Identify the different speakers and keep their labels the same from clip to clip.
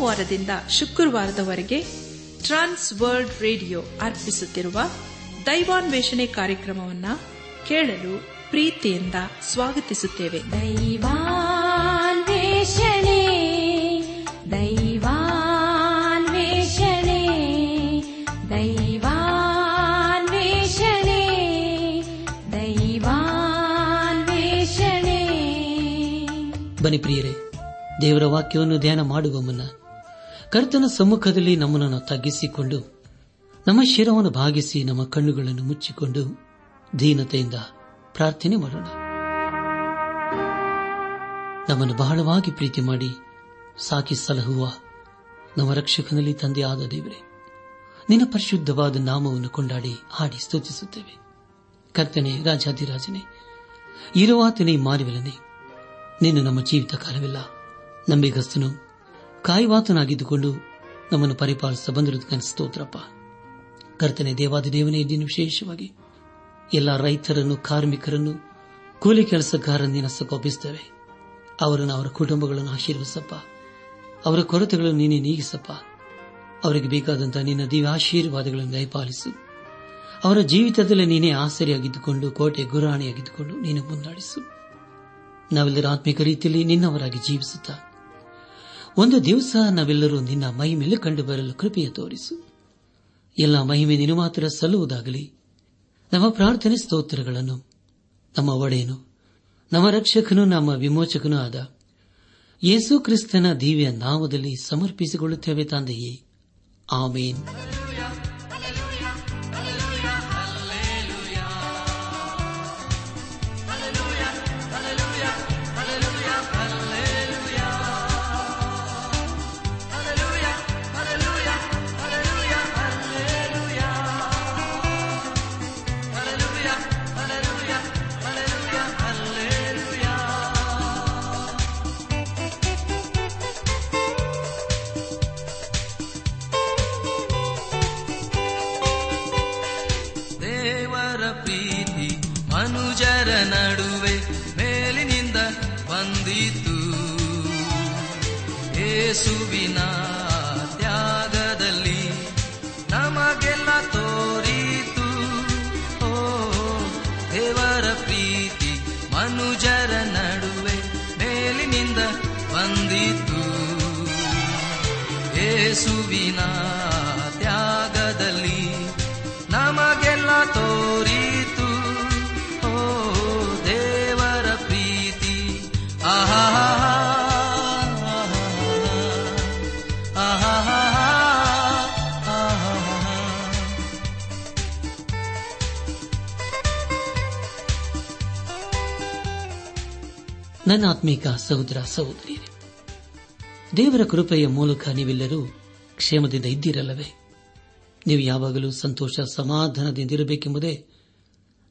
Speaker 1: ಸೋಮವಾರದಿಂದ ಶುಕ್ರವಾರದವರೆಗೆ Trans World radio ಅರ್ಪಿಸುತ್ತಿರುವ ದೈವಾನ್ವೇಷಣೆ ಕಾರ್ಯಕ್ರಮವನ್ನು ಕೇಳಲು ಪ್ರೀತಿಯಿಂದ ಸ್ವಾಗತಿಸುತ್ತೇವೆ.
Speaker 2: ದೈವಾನ್ವೇಷಣೆ ದೈವಾನ್ವೇಷಣೆ ದೈವಾನ್ವೇಷಣೆ ದೈವಾನ್ವೇಷಣೆ.
Speaker 3: ಬನ್ನಿ ಪ್ರಿಯರೇ ದೇವರ ವಾಕ್ಯವನ್ನು ಧ್ಯಾನ ಮಾಡುವ ಮುನ್ನ ಕರ್ತನ ಸಮ್ಮುಖದಲ್ಲಿ ನಮ್ಮನ್ನು ತಗ್ಗಿಸಿಕೊಂಡು, ನಮ್ಮ ಶಿರವನ್ನು ಭಾಗಿಸಿ ನಮ್ಮ ಕಣ್ಣುಗಳನ್ನು ಮುಚ್ಚಿಕೊಂಡು ದೀನತೆಯಿಂದ ಪ್ರಾರ್ಥನೆ ಮಾಡೋಣ. ನಮ್ಮನ್ನು ಬಹಳವಾಗಿ ಪ್ರೀತಿ ಮಾಡಿ ಸಾಕಿ ಸಲಹುವ ನಮ್ಮ ರಕ್ಷಕನಲ್ಲಿ ತಂದೆ ಆದ ದೇವರೇ, ನಿನ್ನ ಪರಿಶುದ್ಧವಾದ ನಾಮವನ್ನು ಕೊಂಡಾಡಿ ಹಾಡಿ ಸ್ತುತಿಸುತ್ತೇವೆ. ಕರ್ತನೆ ರಾಜಾಧಿರಾಜನೇ, ಇರುವಾತನೇ ಮಾರಿವಲನೆ ನಿನ್ನ ನಮ್ಮ ಜೀವಿತ ಕಾಲವಿಲ್ಲ ನಂಬಿಗಸ್ತನು. ಕಾಯುವಾತನಾಗಿದ್ದುಕೊಂಡು ನಮ್ಮನ್ನು ಪರಿಪಾಲಿಸ ಬಂದಿರುವುದಕ್ಕೆ ಸ್ತೋತ್ರಪ್ಪ. ಕರ್ತನೆ ದೇವಾದಿ ದೇವನೇ ಇದನ್ನು ವಿಶೇಷವಾಗಿ ಎಲ್ಲ ರೈತರನ್ನು, ಕಾರ್ಮಿಕರನ್ನು, ಕೂಲಿ ಕೆಲಸಗಾರರನ್ನು ಸಕೋಪಿಸುತ್ತೇವೆ ಅವರನ್ನು ಅವರ ಕುಟುಂಬಗಳನ್ನು ಆಶೀರ್ವಿಸಪ್ಪ ಅವರ ಕೊರತೆಗಳನ್ನು ನೀನೇ ನೀಗಿಸಪ್ಪ. ಅವರಿಗೆ ಬೇಕಾದಂತಹ ನಿನ್ನ ದಿವ್ಯ ಆಶೀರ್ವಾದಗಳನ್ನು ದಯಪಾಲಿಸು. ಅವರ ಜೀವಿತದಲ್ಲಿ ನೀನೇ ಆಸರಿಯಾಗಿದ್ದುಕೊಂಡು ಕೋಟೆ ಗುರಾಣಿಯಾಗಿದ್ದುಕೊಂಡು ನೀನು ಮುನ್ನಡೆಸು. ನಾವೆಲ್ಲರೂ ಆತ್ಮಿಕ ರೀತಿಯಲ್ಲಿ ನಿನ್ನವರಾಗಿ ಜೀವಿಸುತ್ತಾ ಒಂದು ದಿವಸ ನಾವೆಲ್ಲರೂ ನಿನ್ನ ಮಹಿಮೆಯಲ್ಲಿ ಕಂಡು ಬರಲು ಕೃಪೆಯ ತೋರಿಸು. ಎಲ್ಲ ಮಹಿಮೆ ನೀನು ಮಾತ್ರ ಸಲ್ಲುವುದಾಗಲಿ. ನಮ್ಮ ಪ್ರಾರ್ಥನೆ ಸ್ತೋತ್ರಗಳನ್ನು, ನಮ್ಮ ಒಡೆಯನು, ನಮ್ಮ ರಕ್ಷಕನು, ನಮ್ಮ ವಿಮೋಚಕನೂ ಆದ ಯೇಸು ಕ್ರಿಸ್ತನ ದಿವ್ಯ ನಾಮದಲ್ಲಿ ಸಮರ್ಪಿಸಿಕೊಳ್ಳುತ್ತೇವೆ ತಂದೆಯೇ. ಆಮೇನ್. ನನ್ನ ಆತ್ಮೀಕ ಸಹೋದರ ಸಹೋದರಿಯರೇ, ದೇವರ ಕೃಪೆಯ ಮೂಲಕ ನೀವೆಲ್ಲರೂ ಕ್ಷೇಮದಿಂದ ಇದ್ದಿರಲ್ಲವೇ? ನೀವು ಯಾವಾಗಲೂ ಸಂತೋಷ ಸಮಾಧಾನದಿಂದಿರಬೇಕೆಂಬುದೇ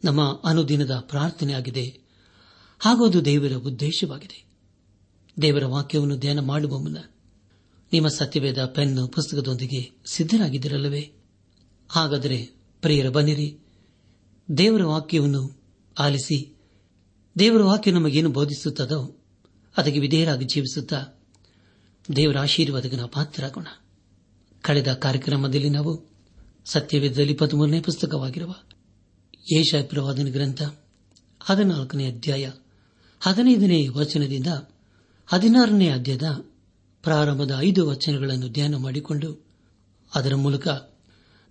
Speaker 3: ನಮ್ಮ ಅನುದಿನದ ಪ್ರಾರ್ಥನೆಯಾಗಿದೆ. ಹಾಗೂ ಅದು ದೇವರ ಉದ್ದೇಶವಾಗಿದೆ. ದೇವರ ವಾಕ್ಯವನ್ನು ಧ್ಯಾನ ಮಾಡುವ ಮುನ್ನ ನಿಮ್ಮ ಸತ್ಯವೇದ ಪೆನ್ ಪುಸ್ತಕದೊಂದಿಗೆ ಸಿದ್ದರಾಗಿದ್ದಿರಲ್ಲವೇ ಹಾಗಾದರೆ ಪ್ರಿಯರ ಬನ್ನಿರಿ, ದೇವರ ವಾಕ್ಯವನ್ನು ಆಲಿಸಿ ದೇವರ ವಾಕ್ಯ ನಮಗೇನು ಬೋಧಿಸುತ್ತದೋ ಅದಕ್ಕೆ ವಿಧೇಯರಾಗಿ ಜೀವಿಸುತ್ತಾ ದೇವರ ಆಶೀರ್ವಾದಕ್ಕೆ ನಾವು ಪಾತ್ರರಾಗೋಣ. ಕಳೆದ ಕಾರ್ಯಕ್ರಮದಲ್ಲಿ ನಾವು ಸತ್ಯವೇದದಲ್ಲಿ ಇಪ್ಪತ್ಮೂರನೇ ಪುಸ್ತಕವಾಗಿರುವ ಏಷ ಪ್ರವಾದನ ಗ್ರಂಥ ಹದಿನಾಲ್ಕನೇ ಅಧ್ಯಾಯ ಹದಿನೈದನೇ ವಚನದಿಂದ ಹದಿನಾರನೇ ಅಧ್ಯಾಯದ ಪ್ರಾರಂಭದ ಐದು ವಚನಗಳನ್ನು ಧ್ಯಾನ ಮಾಡಿಕೊಂಡು ಅದರ ಮೂಲಕ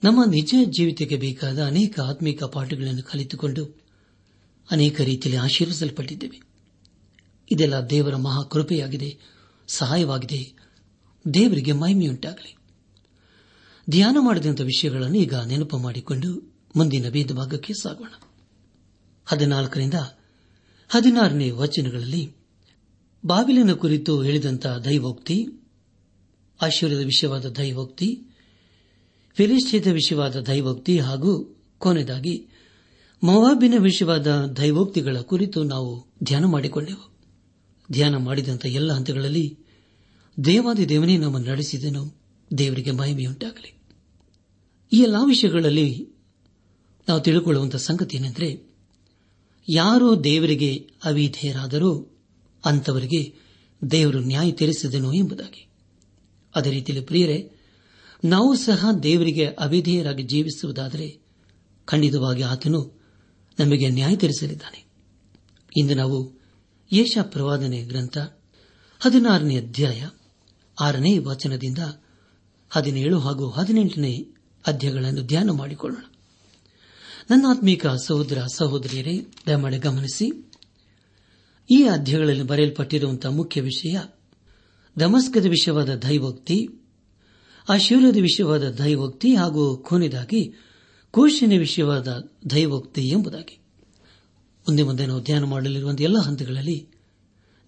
Speaker 3: ನಮ್ಮ ನಿಜ ಜೀವಿತಕ್ಕೆ ಬೇಕಾದ ಅನೇಕ ಆತ್ಮಿಕ ಪಾಠಗಳನ್ನು ಕಲಿತುಕೊಂಡು ಅನೇಕ ರೀತಿಯಲ್ಲಿ ಆಶೀರ್ವಿಸಲ್ಪಟ್ಟಿದ್ದೇವೆ ಇದೆಲ್ಲ ದೇವರ ಮಹಾಕೃಪೆಯಾಗಿದೆ, ಸಹಾಯವಾಗಿದೆ. ದೇವರಿಗೆ ಮಹಿಮೆಯುಂಟಾಗಲಿ. ಧ್ಯಾನ ಮಾಡಿದಂಥ ವಿಷಯಗಳನ್ನು ಈಗ ನೆನಪು ಮಾಡಿಕೊಂಡು ಮುಂದಿನ ಭೇದ ಭಾಗಕ್ಕೆ ಸಾಗೋಣ. ಹದಿನಾಲ್ಕರಿಂದ ಹದಿನಾರನೇ ವಚನಗಳಲ್ಲಿ ಬಾವಿಲಿನ ಕುರಿತು ಹೇಳಿದಂಥ ದೈವೋಕ್ತಿ ಐಶ್ವರ್ಯದ ವಿಷಯವಾದ ದೈವೋಕ್ತಿ ಫಿಲಿಸ್ಟಿಯದ ವಿಷಯವಾದ ದೈವೋಕ್ತಿ ಹಾಗೂ ಕೊನೆಯದಾಗಿ ಮವಾಬಿನ ವಿಷಯವಾದ ದೈವೋಕ್ತಿಗಳ ಕುರಿತು ನಾವು ಧ್ಯಾನ ಮಾಡಿಕೊಂಡೆವು. ಧ್ಯಾನ ಮಾಡಿದಂಥ ಎಲ್ಲ ಹಂತಗಳಲ್ಲಿ ದೇವಾದಿ ದೇವನೇ ನಮ್ಮನ್ನು ನಡೆಸಿದನು. ದೇವರಿಗೆ ಮಹಿಮೆಯುಂಟಾಗಲಿ. ಈ ಎಲ್ಲಾ ವಿಷಯಗಳಲ್ಲಿ ನಾವು ತಿಳಿದುಕೊಳ್ಳುವಂತಹ ಸಂಗತಿ ಏನೆಂದರೆ ಯಾರು ದೇವರಿಗೆ ಅವಿಧೇಯರಾದರೂ ಅಂಥವರಿಗೆ ದೇವರು ನ್ಯಾಯ ತೀರಿಸಿದನು ಎಂಬುದಾಗಿ. ಅದೇ ರೀತಿಯಲ್ಲಿ ಪ್ರಿಯರೇ, ನಾವು ಸಹ ದೇವರಿಗೆ ಅವಿಧೇಯರಾಗಿ ಜೀವಿಸುವುದಾದರೆ ಖಂಡಿತವಾಗಿ ಆತನು ನಮಗೆ ನ್ಯಾಯ ತೀರಿಸಲಿದ್ದಾನೆ ಇಂದು ನಾವು ಯೇಷ ಪ್ರವಾದನೆ ಗ್ರಂಥ ಹದಿನಾರನೇ ಅಧ್ಯಾಯ ಆರನೇ ವಚನದಿಂದ ಹದಿನೇಳು ಹಾಗೂ ಹದಿನೆಂಟನೇ ಅಧ್ಯಾಯಗಳನ್ನು ಧ್ಯಾನ ಮಾಡಿಕೊಳ್ಳೋಣ. ನನ್ನ ಆತ್ಮೀಕ ಸಹೋದರ, ಸಹೋದರಿಯರೇ, ದಯಮಾಡಿ ಗಮನಿಸಿ. ಈ ಅಧ್ಯಾಯಗಳಲ್ಲಿ ಬರೆಯಲ್ಪಟ್ಟಿರುವಂತಹ ಮುಖ್ಯ ವಿಷಯ ದಮಸ್ಕದ ವಿಷಯವಾದ ದೈವೋಕ್ತಿ ಆ ವಿಷಯವಾದ ದೈವೋಕ್ತಿ ಹಾಗೂ ಕೊನೆಯದಾಗಿ ಕೋಶಿನ ವಿಷಯವಾದ ದೈವೋಕ್ತಿ ಎಂಬುದಾಗಿ. ಮುಂದೆ ಮುಂದೆ ನಾವು ಧ್ಯಾನ ಮಾಡಲಿರುವಂತಹ ಎಲ್ಲ ಹಂತಗಳಲ್ಲಿ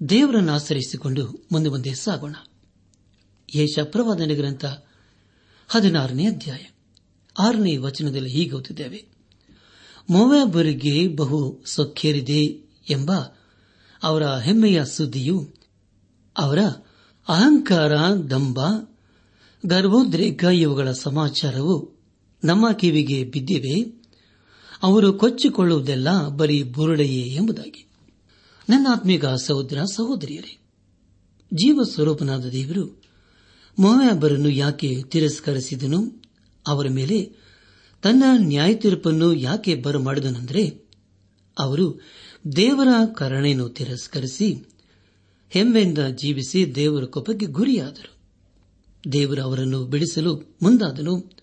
Speaker 3: ದೇವರನ್ನು ಆಚರಿಸಿಕೊಂಡು ಮುಂದೆ ಮುಂದೆ ಸಾಗೋಣ. ಯೇಷ ಪ್ರವಾದನೆ ಗ್ರಂಥ ಹದಿನಾರನೇ ಅಧ್ಯಾಯ. ಆರನೇ ವಚನದಲ್ಲಿ ಹೀಗೆ ಓದಿದ್ದೇವೆ ಮೊವ್ಯಾಬರಿಗೆ ಬಹು ಸೊಕ್ಕೇರಿದೆ ಎಂಬ ಅವರ ಹೆಮ್ಮೆಯ ಸುದ್ದಿಯು ಅವರ ಅಹಂಕಾರ ದಂಬ ಗರ್ಭೋದ್ರೇಕ ಇವುಗಳ ಸಮಾಚಾರವು ನಮ್ಮ ಕಿವಿಗೆ ಬಿದ್ದಿವೆ. ಅವರು ಕೊಚ್ಚಿಕೊಳ್ಳುವುದೆಲ್ಲ ಬರೀ ಬುರುಡೆಯೇ ಎಂಬುದಾಗಿ. ನನ್ನ ಆತ್ಮೀಗ ಸಹೋದರ ಸಹೋದರಿಯರೇ ಜೀವ ಸ್ವರೂಪನಾದ ದೇವರು ಮೊಹಬ್ಬರನ್ನು ಯಾಕೆ ತಿರಸ್ಕರಿಸಿದನು? ಅವರ ಮೇಲೆ ತನ್ನ ನ್ಯಾಯ ತೀರ್ಪನ್ನು ಯಾಕೆ ಬರಮಾಡಿದನೆಂದರೆ, ಅವರು ದೇವರ ಕರಣೆಯನ್ನು ತಿರಸ್ಕರಿಸಿ ಹೆಮ್ಮೆಯಿಂದ ಜೀವಿಸಿ ದೇವರ ಕೊಪ್ಪಕ್ಕೆ ಗುರಿಯಾದರು. ದೇವರು ಅವರನ್ನು ಬಿಡಿಸಲು ಮುಂದಾದನು.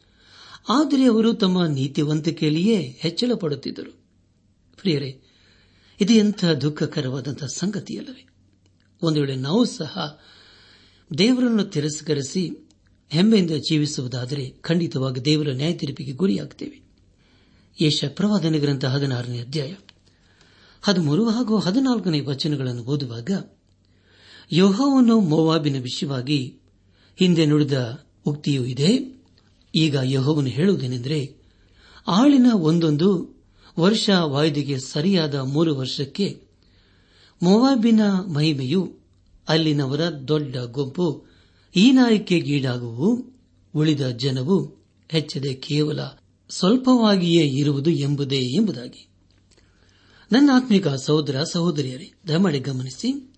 Speaker 3: ಆದರೆ ಅವರು ತಮ್ಮ ನೀತಿವಂತಿಕೆಯಲ್ಲಿಯೇ ಹೆಚ್ಚಳ ಪಡುತ್ತಿದ್ದರು. ಪ್ರಿಯರೇ, ಇದು ಎಂಥ ದುಃಖಕರವಾದಂತಹ ಸಂಗತಿಯಲ್ಲವೇ? ಒಂದು ವೇಳೆ ನಾವು ಸಹ ದೇವರನ್ನು ತಿರಸ್ಕರಿಸಿ ಹೆಮ್ಮೆಯಿಂದ ಜೀವಿಸುವುದಾದರೆ ಖಂಡಿತವಾಗಿ ದೇವರ ನ್ಯಾಯ ತೀರ್ಪಿಗೆ ಗುರಿಯಾಗುತ್ತೇವೆ ಯೇಷ ಪ್ರವಾದನೆ ಗ್ರಂಥ ಹದಿನಾರನೇ ಅಧ್ಯಾಯ ಹದಿಮೂರು ಹಾಗೂ ಹದಿನಾಲ್ಕನೇ ವಚನಗಳನ್ನು ಓದುವಾಗ ಯೋಹವನ್ನು ಮೋವಾಬಿನ ವಿಷಯವಾಗಿ ಹಿಂದೆ ನುಡಿದ ಉಕ್ತಿಯೂ ಇದೆ ಈಗ ಯಹೋವನು ಹೇಳುವುದೇನೆಂದರೆ, ಆಳಿನ ಒಂದೊಂದು ವರ್ಷ ವಾಯುದಿಗೆ ಸರಿಯಾದ ಮೂರು ವರ್ಷಕ್ಕೆ ಮೊವಾಬಿನ ಮಹಿಮೆಯು ಅಲ್ಲಿನವರ ದೊಡ್ಡ ಗುಂಪು ಹೀನಾರಿಕೆಗೀಡಾಗುವು ಉಳಿದ ಜನವು ಹೆಚ್ಚದೆ ಕೇವಲ ಸ್ವಲ್ಪವಾಗಿಯೇ ಇರುವುದು ಎಂಬುದೇ ಎಂಬುದಾಗಿ. ನನ್ನ ಆತ್ಮಿಕ ಸಹೋದರ ಸಹೋದರಿಯರೇ, ದಯಮಾಡಿ ಗಮನಿಸಿ.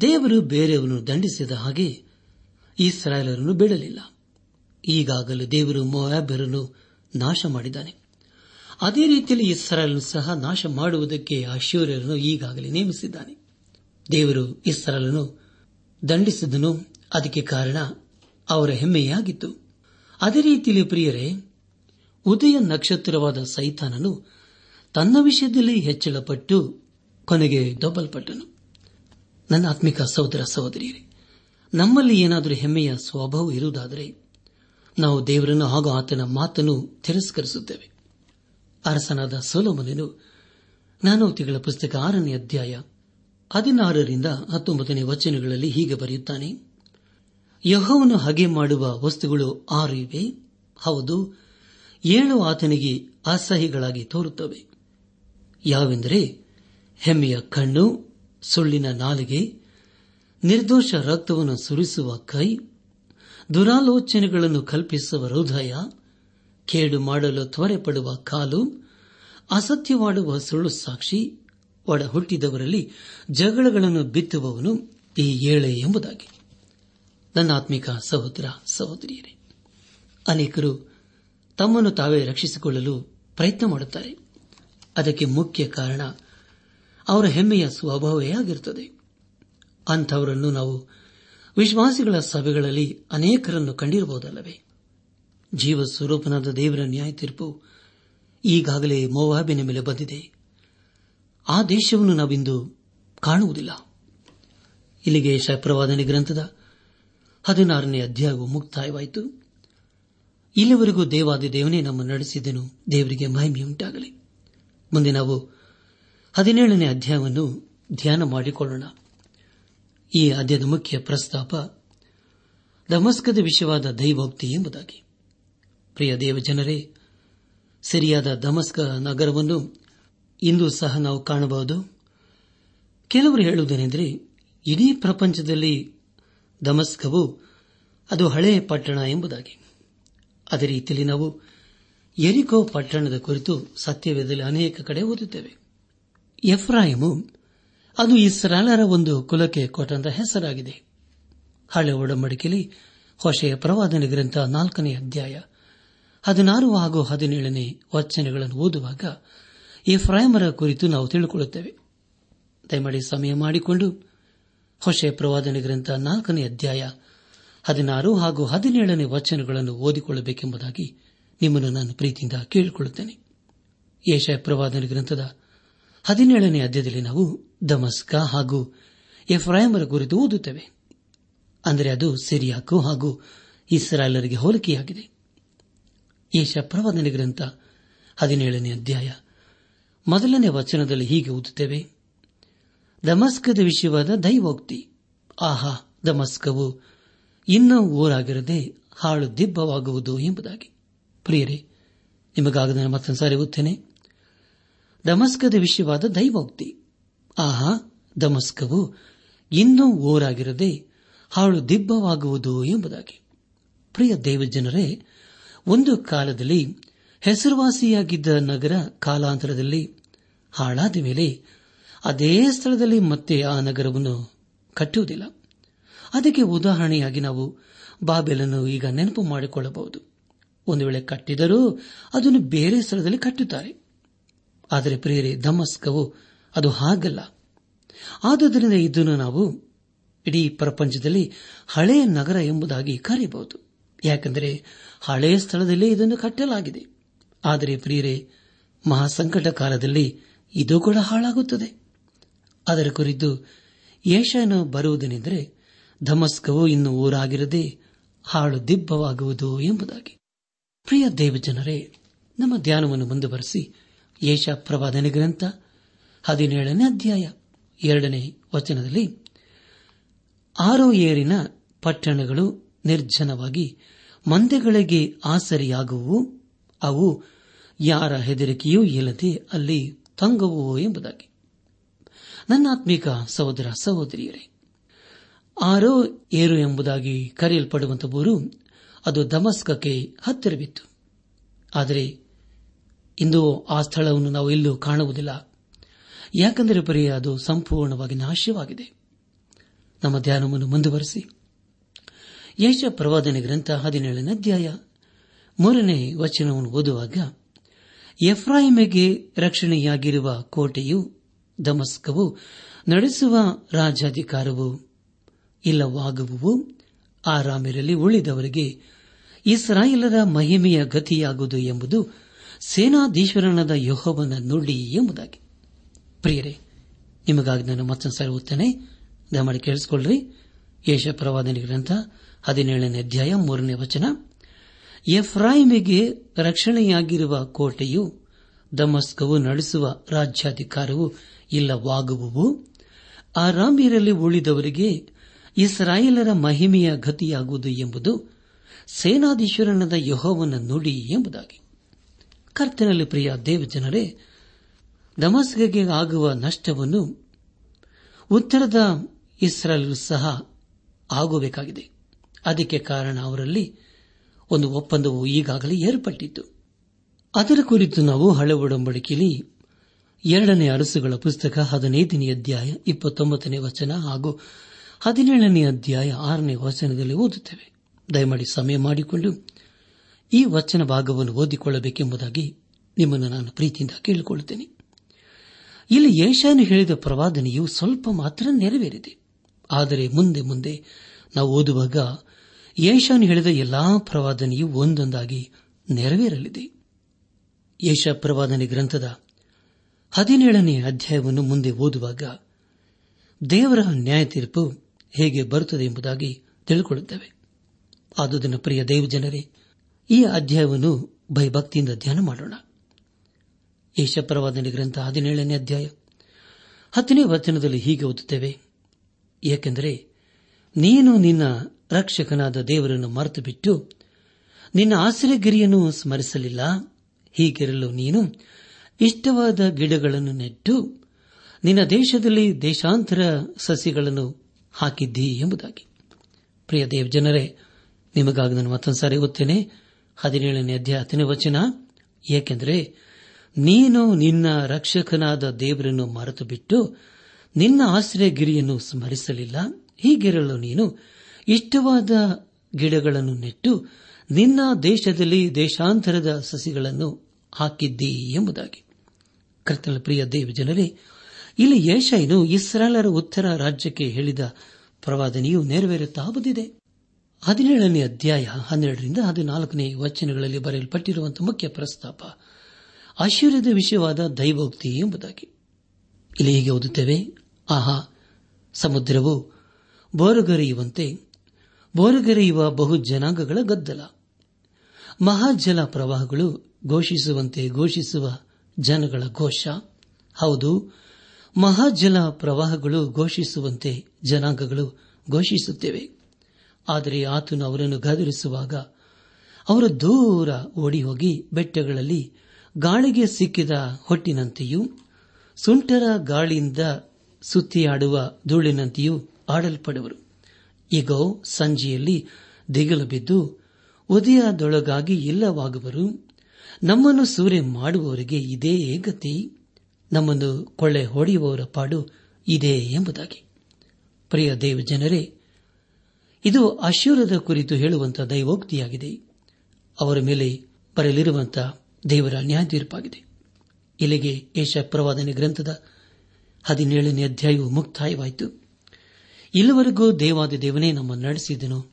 Speaker 3: ದೇವರು ಬೇರೆಯವರನ್ನು ದಂಡಿಸಿದ ಹಾಗೆ ಇಸ್ರಾಯೇಲರನ್ನು ಬಿಡಲಿಲ್ಲ. ಈಗಾಗಲೇ ದೇವರು ಮೊಯಾಬ್ಯರನ್ನು ನಾಶ ಮಾಡಿದ್ದಾನೆ. ಅದೇ ರೀತಿಯಲ್ಲಿ ಇಸ್ರಾಲನ್ನು ಸಹ ನಾಶ ಮಾಡುವುದಕ್ಕೆ ಆಶ್ಚರ್ಯರನ್ನು ಈಗಾಗಲೇ ನೇಮಿಸಿದ್ದಾನೆ. ದೇವರು ಇಸ್ರಾಲನ್ನು ದಂಡಿಸಿದನು. ಅದಕ್ಕೆ ಕಾರಣ ಅವರ ಹೆಮ್ಮೆಯಾಗಿತ್ತು. ಅದೇ ರೀತಿಯಲ್ಲಿ ಪ್ರಿಯರೇ, ಉದಯ ನಕ್ಷತ್ರವಾದ ಸೈತಾನನು ತನ್ನ ವಿಷಯದಲ್ಲಿ ಹೆಚ್ಚಳಪಟ್ಟು ಕೊನೆಗೆ ದೊಬ್ಬಲ್ಪಟ್ಟನು. ನನ್ನ ಆತ್ಮಿಕ ಸಹೋದರ ಸಹೋದರಿಯರೇ, ನಮ್ಮಲ್ಲಿ ಏನಾದರೂ ಹೆಮ್ಮೆಯ ಸ್ವಭಾವ ಇರುವುದಾದರೆ ನಾವು ದೇವರನ್ನು ಹಾಗೂ ಆತನ ಮಾತನ್ನು ತಿರಸ್ಕರಿಸುತ್ತೇವೆ. ಅರಸನಾದ ಸೋಲೋಮನನು ಜ್ಞಾನೋತಿಗಳ ಪುಸ್ತಕ ಆರನೇ ಅಧ್ಯಾಯ ಹದಿನಾರರಿಂದ ಹತ್ತೊಂಬತ್ತನೇ ವಚನಗಳಲ್ಲಿ ಹೀಗೆ ಬರೆಯುತ್ತಾನೆ, ಯಹೋವನು ಹಗೆ ಮಾಡುವ ವಸ್ತುಗಳು ಆರು ಇವೆ. ಹೌದು, ಏಳು ಆತನಿಗೆ ಅಸಹ್ಯಗಳಾಗಿ ತೋರುತ್ತವೆ. ಯಾವೆಂದರೆ ಹೆಮ್ಮೆಯ ಕಣ್ಣು, ಸುಳ್ಳಿನ ನಾಲಿಗೆ, ನಿರ್ದೋಷ ರಕ್ತವನ್ನು ಸುರಿಸುವ ಕೈ ದುರಾಲೋಚನೆಗಳನ್ನು ಕಲ್ಪಿಸುವ ಹೃದಯ, ಕೇಡು ಮಾಡಲು ತ್ವರೆ ಪಡುವ ಕಾಲು, ಅಸತ್ಯವಾಡುವ ಸುಳ್ಳು ಸಾಕ್ಷಿ ಒಡ ಹುಟ್ಟಿದವರಲ್ಲಿ ಜಗಳಗಳನ್ನು ಬಿತ್ತುವವನು ಈ ಏಳೆ ಎಂಬುದಾಗಿ. ನನ್ನ ಆತ್ಮಿಕ ಸಹೋದರ, ಸಹೋದರಿಯರೇ, ಅನೇಕರು ತಮ್ಮನ್ನು ತಾವೇ ರಕ್ಷಿಸಿಕೊಳ್ಳಲು ಪ್ರಯತ್ನ ಮಾಡುತ್ತಾರೆ. ಅದಕ್ಕೆ ಮುಖ್ಯ ಕಾರಣ ಅವರ ಹೆಮ್ಮೆಯ ಸ್ವಭಾವವೇ ಆಗಿರುತ್ತದೆ. ಅಂಥವರನ್ನು ನಾವು ವಿಶ್ವಾಸಿಗಳ ಸಭೆಗಳಲ್ಲಿ ಅನೇಕರನ್ನು ಕಂಡಿರಬಹುದಲ್ಲವೇ? ಜೀವ ಸ್ವರೂಪನಾದ ದೇವರ ನ್ಯಾಯ ತೀರ್ಪು ಈಗಾಗಲೇ ಮೋವಾಬಿನ ಮೇಲೆ ಬಂದಿದೆ. ಆ ದೇಶವನ್ನು ನಾವಿಂದು ಕಾಣುವುದಿಲ್ಲ. ಇಲ್ಲಿಗೆ ಶಪ್ರವಾದನೆ ಗ್ರಂಥದ ಹದಿನಾರನೇ ಅಧ್ಯಾಯವು ಮುಕ್ತಾಯವಾಯಿತು. ಇಲ್ಲಿವರೆಗೂ ದೇವಾದಿ ದೇವನೇ ನಮ್ಮ ನಡೆಸಿದ್ದನು ದೇವರಿಗೆ ಮಹಿಮೆಯುಂಟಾಗಲಿ. ಮುಂದೆ ನಾವು ಹದಿನೇಳನೇ ಅಧ್ಯಾಯವನ್ನು ಧ್ಯಾನ ಮಾಡಿಕೊಳ್ಳೋಣ. ಈ ಅಧ್ಯಯನ ಮುಖ್ಯ ಪ್ರಸ್ತಾಪ ದಮಸ್ಕದ ವಿಷಯವಾದ ದೈವೋಕ್ತಿ ಎಂಬುದಾಗಿ. ಪ್ರಿಯ ದೇವಜನರೇ, ಸರಿಯಾದ ದಮಸ್ಕ ನಗರವನ್ನು ಇಂದು ಸಹ ನಾವು ಕಾಣಬಹುದು. ಕೆಲವರು ಹೇಳುವುದೇನೆಂದರೆ, ಇಡೀ ಪ್ರಪಂಚದಲ್ಲಿ ದಮಸ್ಕವು ಅದು ಹಳೆಯ ಪಟ್ಟಣ ಎಂಬುದಾಗಿ. ಅದೇ ರೀತಿಯಲ್ಲಿ ನಾವು ಎರಿಕೋ ಪಟ್ಟಣದ ಕುರಿತು ಸತ್ಯವೇದದಲ್ಲಿ ಅನೇಕ ಕಡೆ ಓದುತ್ತೇವೆ. ಎಫ್ರಾಯಿಮು ಅದು ಇಸ್ರಾಲರ ಒಂದು ಕುಲಕ್ಕೆ ಕೊಟ್ಟಂತ ಹೆಸರಾಗಿದೆ. ಹಳೆ ಒಡಂಬಡಿಕೆಯಲ್ಲಿ ಹೊಸೆಯ ಪ್ರವಾದನೆ ಗ್ರಂಥ ನಾಲ್ಕನೇ ಅಧ್ಯಾಯ ಹದಿನಾರು ಹಾಗೂ ಹದಿನೇಳನೇ ವಚನಗಳನ್ನು ಓದುವಾಗ ಈ ಫ್ರಾಯಮರ ಕುರಿತು ನಾವು ತಿಳಿದುಕೊಳ್ಳುತ್ತೇವೆ ದಯಮಾಡಿ ಸಮಯ ಮಾಡಿಕೊಂಡು ಹೊಸೆಯ ಪ್ರವಾದನೆ ಗ್ರಂಥ ನಾಲ್ಕನೇ ಅಧ್ಯಾಯ ಹದಿನಾರು ಹಾಗೂ ಹದಿನೇಳನೇ ವಚನಗಳನ್ನು ಓದಿಕೊಳ್ಳಬೇಕೆಂಬುದಾಗಿ ನಿಮ್ಮನ್ನು ನಾನು ಪ್ರೀತಿಯಿಂದ ಕೇಳಿಕೊಳ್ಳುತ್ತೇನೆ. ಏಷಯ ಪ್ರವಾದನೆ ಗ್ರಂಥದ ಹದಿನೇಳನೇ ಅಧ್ಯಾಯದಲ್ಲಿ ನಾವು ದಮಸ್ಕ ಹಾಗೂ ಎಫ್ರಾಯಮರ ಕುರಿತು ಓದುತ್ತೇವೆ. ಅಂದರೆ ಅದು ಸಿರಿಯಾಕು ಹಾಗೂ ಇಸ್ರಾಯೇಲರಿಗೆ ಹೋಲಿಕೆಯಾಗಿದೆ. ಏಷ ಪ್ರವಾದನೆ ಗ್ರಂಥ ಹದಿನೇಳನೇ ಅಧ್ಯಾಯ ಮೊದಲನೇ ವಚನದಲ್ಲಿ ಹೀಗೆ ಓದುತ್ತೇವೆ. ದಮಸ್ಕದ ವಿಷಯವಾದ ದೈವೋಕ್ತಿ. ಆಹಾ, ದಮಸ್ಕವು ಇನ್ನೂ ಊರಾಗಿರದೆ ಹಾಳು ದಿಬ್ಬವಾಗುವುದು ಎಂಬುದಾಗಿ. ಪ್ರಿಯರೇ ನಿಮಗಾಗದ ಮತ್ತೊಂದು ಸಾರಿ ಓದ್ತೇನೆ ದಮಸ್ಕದ ವಿಷಯವಾದ ದೈವೋಕ್ತಿ. ಆಹಾ, ದಮಸ್ಕವು ಇನ್ನೂ ಓರಾಗಿರದೆ ಹಾಳು ದಿಬ್ಬವಾಗುವುದು ಎಂಬುದಾಗಿ. ಪ್ರಿಯ ದೇವಜನರೇ, ಒಂದು ಕಾಲದಲ್ಲಿ ಹೆಸರುವಾಸಿಯಾಗಿದ್ದ ನಗರ ಕಾಲಾಂತರದಲ್ಲಿ ಹಾಳಾದ ಮೇಲೆ ಅದೇ ಸ್ಥಳದಲ್ಲಿ ಮತ್ತೆ ಆ ನಗರವನ್ನು ಕಟ್ಟುವುದಿಲ್ಲ. ಅದಕ್ಕೆ ಉದಾಹರಣೆಯಾಗಿ ನಾವು ಬಾಬೆಲನ್ನು ಈಗ ನೆನಪು ಮಾಡಿಕೊಳ್ಳಬಹುದು. ಒಂದು ವೇಳೆ ಕಟ್ಟಿದರೂ ಅದನ್ನು ಬೇರೆ ಸ್ಥಳದಲ್ಲಿ ಕಟ್ಟುತ್ತಾರೆ. ಆದರೆ ಪ್ರಿಯರೇ, ದಮಸ್ಕವು ಅದು ಹಾಗಲ್ಲ. ಆದುದರಿಂದ ಇದನ್ನು ನಾವು ಇಡೀ ಪ್ರಪಂಚದಲ್ಲಿ ಹಳೆಯ ನಗರ ಎಂಬುದಾಗಿ ಕರೆಯಬಹುದು ಯಾಕೆಂದರೆ ಹಳೆಯ ಸ್ಥಳದಲ್ಲಿ ಇದನ್ನು ಕಟ್ಟಲಾಗಿದೆ. ಆದರೆ ಪ್ರಿಯರೇ, ಮಹಾಸಂಕಟ ಕಾಲದಲ್ಲಿ ಇದು ಕೂಡ ಹಾಳಾಗುತ್ತದೆ. ಅದರ ಕುರಿತು ಏಷನು ಬರುವುದನೆಂದರೆ ಧಮಸ್ಕವು ಇನ್ನು ಊರಾಗಿರದೆ ಹಾಳು ದಿಬ್ಬವಾಗುವುದು ಎಂಬುದಾಗಿ. ಪ್ರಿಯ ದೇವಜನರೇ, ನಮ್ಮ ಧ್ಯಾನವನ್ನು ಮುಂದುವರೆಸಿ ಯೇಷ ಪ್ರವಾದನೆ ಗ್ರಂಥ ಹದಿನೇಳನೇ ಅಧ್ಯಾಯ ಎರಡನೇ ವಚನದಲ್ಲಿ ಆರೋ ಏರಿನ ಪಟ್ಟಣಗಳು ನಿರ್ಜನವಾಗಿ ಮಂದೆಗಳಿಗೆ ಆಸರಿಯಾಗುವು, ಅವು ಯಾರ ಹೆದರಿಕೆಯೂ ಇಲ್ಲದೆ ಅಲ್ಲಿ ತಂಗುವು ಎಂಬುದಾಗಿ. ನನ್ನಾತ್ಮೀಕ ಸಹೋದರ ಸಹೋದರಿಯರೇ, ಆರೋ ಏರು ಎಂಬುದಾಗಿ ಕರೆಯಲ್ಪಡುವಂತಹವರು ಅದು ದಮಸ್ಕಕ್ಕೆ ಹತ್ತಿರವಿತ್ತು. ಆದರೆ ಇಂದು ಆ ಸ್ಥಳವನ್ನು ನಾವು ಎಲ್ಲೂ ಕಾಣುವುದಿಲ್ಲ. ಯಾಕೆಂದರೆ ಬರೀ ಅದು ಸಂಪೂರ್ಣವಾಗಿ ನಾಶವಾಗಿದೆ. ನಮ್ಮ ಧ್ಯಾನವನ್ನು ಮುಂದುವರೆಸಿ. ಯಶ ಪ್ರವಾದನೆ ಗ್ರಂಥ ಹದಿನೇಳನೇ ಅಧ್ಯಾಯ ಮೂರನೇ ವಚನವನ್ನು ಓದುವಾಗ ಎಫ್ರಾಹಿಮೆಗೆ ರಕ್ಷಣೆಯಾಗಿರುವ ಕೋಟೆಯು ದಮಸ್ಕವು ನಡೆಸುವ ರಾಜಾಧಿಕಾರವು ಇಲ್ಲವಾಗುವು ಆರಾಮಿರಲಿ ಉಳಿದವರಿಗೆ ಇಸ್ರಾಯೇಲರ ಮಹಿಮೆಯ ಗತಿಯಾಗುವುದು ಎಂಬುದು ಸೇನಾಧೀಶ್ವರನದ ಯೋಹವನ ನುಡಿ ಎಂಬುದಾಗಿ. ಪ್ರಿಯರೇ, ನಿಮಗಾಗಿ ನಾನು ಮತ್ತೊಂದು ಸಾರಿ ಓದ್ತೇನೆ. ದಯಮಾಡಿ ಕೇಳಿಸಿಕೊಳ್ಳ್ರಿ. ಯೇಷ ಗ್ರಂಥ ಹದಿನೇಳನೇ ಅಧ್ಯಾಯ ಮೂರನೇ ವಚನ. ಎಫ್ರಾಯಿಮಿಗೆ ರಕ್ಷಣೆಯಾಗಿರುವ ಕೋಟೆಯು ದಮಸ್ಕವು ನಡೆಸುವ ರಾಜ್ಯಾಧಿಕಾರವು ಇಲ್ಲವಾಗುವು ಆರಾಮಿಯರಲ್ಲಿ ಉಳಿದವರಿಗೆ ಇಸ್ರಾಯೇಲರ ಮಹಿಮೆಯ ಗತಿಯಾಗುವುದು ಎಂಬುದು ಸೇನಾಧೀಶ್ವರನದ ಯಹೋವನ ನುಡಿ ಎಂಬುದಾಗಿ. ಕರ್ತನಲ್ಲಿ ಪ್ರಿಯ ದೇವಜನರೇ ದಮಸ್ಗೆ ಆಗುವ ನಷ್ಟವನ್ನು ಉತ್ತರದ ಇಸ್ರಾಲ್ ಸಹ ಆಗಬೇಕಾಗಿದೆ. ಅದಕ್ಕೆ ಕಾರಣ ಅವರಲ್ಲಿ ಒಂದು ಒಪ್ಪಂದವು ಈಗಾಗಲೇ ಏರ್ಪಟ್ಟಿತ್ತು. ಅದರ ಕುರಿತು ನಾವು ಹಳೆ ಒಡಂಬಡಿಕೆಯಲ್ಲಿ ಎರಡನೇ ಅರಸುಗಳ ಪುಸ್ತಕ ಹದಿನೈದನೇ ಅಧ್ಯಾಯ ಇಪ್ಪತ್ತೊಂಬತ್ತನೇ ವಚನ ಹಾಗೂ ಹದಿನೇಳನೇ ಅಧ್ಯಾಯ ಆರನೇ ವಚನದಲ್ಲಿ ಓದುತ್ತೇವೆ. ದಯಮಾಡಿ ಸಮಯ ಮಾಡಿಕೊಂಡು ಈ ವಚನ ಭಾಗವನ್ನು ಓದಿಕೊಳ್ಳಬೇಕೆಂಬುದಾಗಿ ನಿಮ್ಮನ್ನು ನಾನು ಪ್ರೀತಿಯಿಂದ ಕೇಳಿಕೊಳ್ಳುತ್ತೇನೆ. ಇಲ್ಲಿ ಯೇಷಾನು ಹೇಳಿದ ಪ್ರವಾದನೆಯು ಸ್ವಲ್ಪ ಮಾತ್ರ ನೆರವೇರಿದೆ. ಆದರೆ ಮುಂದೆ ಮುಂದೆ ನಾವು ಓದುವಾಗ ಯೇಷಾನು ಹೇಳಿದ ಎಲ್ಲಾ ಪ್ರವಾದನೆಯು ಒಂದೊಂದಾಗಿ ನೆರವೇರಲಿದೆ. ಯೇಷ ಪ್ರವಾದನೆ ಗ್ರಂಥದ ಹದಿನೇಳನೇ ಅಧ್ಯಾಯವನ್ನು ಮುಂದೆ ಓದುವಾಗ ದೇವರ ನ್ಯಾಯ ತೀರ್ಪು ಹೇಗೆ ಬರುತ್ತದೆ ಎಂಬುದಾಗಿ ತಿಳಿದುಕೊಳ್ಳುತ್ತೇವೆ ಆದುದನ್ನು ಪ್ರಿಯ ದೇವಜನರೇ, ಈ ಅಧ್ಯಾಯವನ್ನು ಭಯಭಕ್ತಿಯಿಂದ ಧ್ಯಾನ ಮಾಡೋಣ. ಯೇಷ ಪ್ರವಾದನೆ ಗ್ರಂಥ ಹದಿನೇಳನೇ ಅಧ್ಯಾಯ. ಹತ್ತನೇ ವಚನದಲ್ಲಿ ಹೀಗೆ ಓದುತ್ತೇವೆ. ಏಕೆಂದರೆ ನೀನು ನಿನ್ನ ರಕ್ಷಕನಾದ ದೇವರನ್ನು ಮರೆತು ಬಿಟ್ಟು ನಿನ್ನ ಆಶ್ರಯಗಿರಿಯನ್ನು ಸ್ಮರಿಸಲಿಲ್ಲ. ಹೀಗಿರಲು ನೀನು ಇಷ್ಟವಾದ ಗಿಡಗಳನ್ನು ನೆಟ್ಟು ನಿನ್ನ ದೇಶದಲ್ಲಿ ದೇಶಾಂತರ ಸಸಿಗಳನ್ನು ಹಾಕಿದ್ದಿ ಎಂಬುದಾಗಿ. ಪ್ರಿಯ ದೇವ್ ಜನರೇ ನಿಮಗಾಗಿ ನಾನು ಮತ್ತೊಂದು ಸಾರಿ ಓದ್ತೇನೆ ಹದಿನೇಳನೇ ಅಧ್ಯಾಯ ಹತ್ತನೇ ವಚನ. ಏಕೆಂದರೆ ನೀನು ನಿನ್ನ ರಕ್ಷಕನಾದ ದೇವರನ್ನು ಮರೆತು ಬಿಟ್ಟು ನಿನ್ನ ಆಶ್ರಯಗಿರಿಯನ್ನು ಸ್ಮರಿಸಲಿಲ್ಲ. ಹೀಗಿರಲು ನೀನು ಇಷ್ಟವಾದ ಗಿಡಗಳನ್ನು ನೆಟ್ಟು ನಿನ್ನ ದೇಶದಲ್ಲಿ ದೇಶಾಂತರದ ಸಸಿಗಳನ್ನು ಹಾಕಿದ್ದೀ ಎಂಬುದಾಗಿ. ಕರ್ತನ ಪ್ರಿಯ ದೇವ ಜನರೇ ಇಲ್ಲಿ ಯಶಯನು ಇಸ್ರಾಲರ ಉತ್ತರ ರಾಜ್ಯಕ್ಕೆ ಹೇಳಿದ ಪ್ರವಾದನೆಯು ನೆರವೇರುತ್ತಾ ಬಂದಿದೆ. ಹದಿನೇಳನೇ ಅಧ್ಯಾಯ ಹನ್ನೆರಡರಿಂದ ಹದಿನಾಲ್ಕನೇ ವಚನಗಳಲ್ಲಿ ಬರೆಯಲ್ಪಟ್ಟಿರುವಂತಹ ಮುಖ್ಯ ಪ್ರಸ್ತಾಪ ಆಶ್ಚರ್ಯದ ವಿಷಯವಾದ ದೈವೋಕ್ತಿ ಎಂಬುದಾಗಿ. ಇಲ್ಲಿ ಹೀಗೆ ಓದುತ್ತೇವೆ, ಆಹಾ, ಸಮುದ್ರವು ಬೋರುಗರೆಯುವಂತೆ, ಬೋರುಗರೆಯುವ ಬಹು ಜನಾಂಗಗಳ ಗದ್ದಲ. ಮಹಾಜಲ ಪ್ರವಾಹಗಳು ಘೋಷಿಸುವಂತೆ ಘೋಷಿಸುವ ಜನಗಳ ಘೋಷ. ಹೌದು, ಮಹಾಜಲ ಪ್ರವಾಹಗಳು ಘೋಷಿಸುವಂತೆ ಜನಾಂಗಗಳು ಘೋಷಿಸುತ್ತೇವೆ. ಆದರೆ ಆತನು ಅವರನ್ನು ಗದರಿಸುವಾಗ, ಅವರು ದೂರ ಓಡಿ ಹೋಗಿ ಬೆಟ್ಟಗಳಲ್ಲಿ ಗಾಳಿಗೆ ಸಿಕ್ಕಿದ ಹೊಟ್ಟಿನಂತೆಯೂ, ಸುಂಟರ ಗಾಳಿಯಿಂದ ಸುತ್ತಿಯಾಡುವ ಧೂಳಿನಂತೆಯೂ ಆಡಲ್ಪಡುವರು. ಈಗ ಸಂಜೆಯಲ್ಲಿ ದಿಗಲು ಬಿದ್ದು ಉದಯದೊಳಗಾಗಿ ಇಲ್ಲವಾಗುವರು. ನಮ್ಮನ್ನು ಸೂರೆ ಮಾಡುವವರಿಗೆ ಇದೇ ಗತಿ, ನಮ್ಮನ್ನು ಕೊಳ್ಳೆ ಹೊಡೆಯುವವರ ಪಾಡು ಇದೇ ಎಂಬುದಾಗಿ. ಪ್ರಿಯ ದೇವ ಜನರೇ ಇದು ಅಶೂರದ ಕುರಿತು ಹೇಳುವಂತಹ ದೈವೋಕ್ತಿಯಾಗಿದೆ. ಅವರ ಮೇಲೆ ಬರಲಿರುವಂತಹ ದೇವರ ನ್ಯಾಯ ತೀರ್ಪಾಗಿದೆ. ಇಲ್ಲಿಗೆ ಏಷ ಪ್ರವಾದನೆ ಗ್ರಂಥದ ಹದಿನೇಳನೇ ಅಧ್ಯಾಯವು ಮುಕ್ತಾಯವಾಯಿತು. ಇಲ್ಲಿವರೆಗೂ ದೇವಾದ ದೇವನೇ ನಮ್ಮ ನಡೆಸಿದನು.